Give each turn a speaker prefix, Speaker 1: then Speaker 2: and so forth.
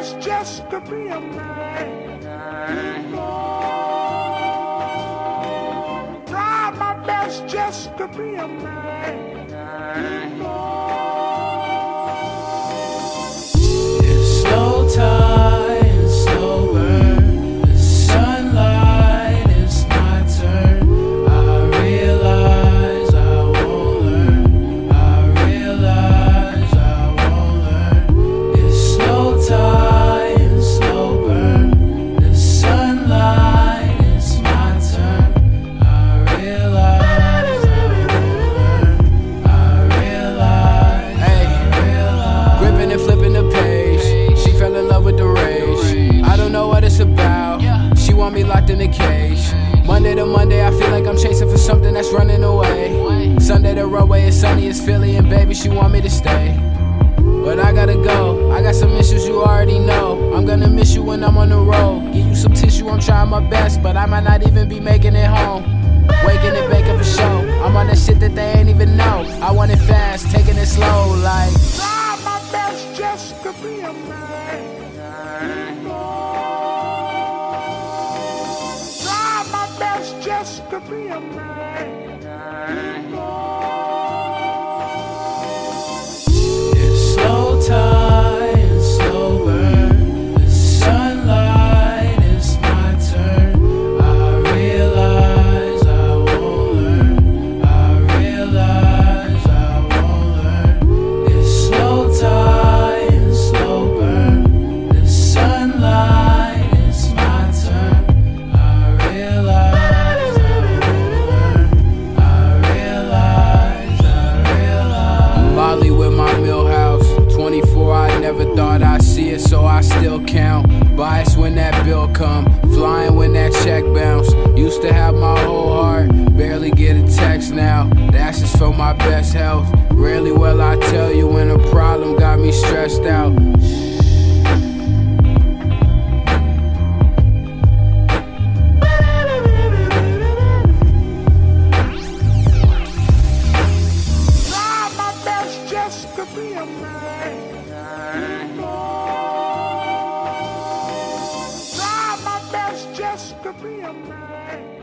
Speaker 1: best just to be a man. Try my best just to be a man.
Speaker 2: In a cage. Monday to Monday, I feel like I'm chasing for something that's running away. Sunday the roadway is sunny as Philly, and baby, she want me to stay. But I gotta go. I got some issues you already know. I'm gonna miss you when I'm on the road. Give you some tissue, I'm trying my best, but I might not even be making it home. Waking and baking for show. I'm on that shit that they ain't even know. I want it fast, taking it slow, like.
Speaker 1: Try my best just to be a man. Just to
Speaker 2: Used to have my whole heart, barely get a text now. That's just for my best health. Rarely will I tell you when a problem got me stressed out.
Speaker 1: Try my best just to be a man. real nice.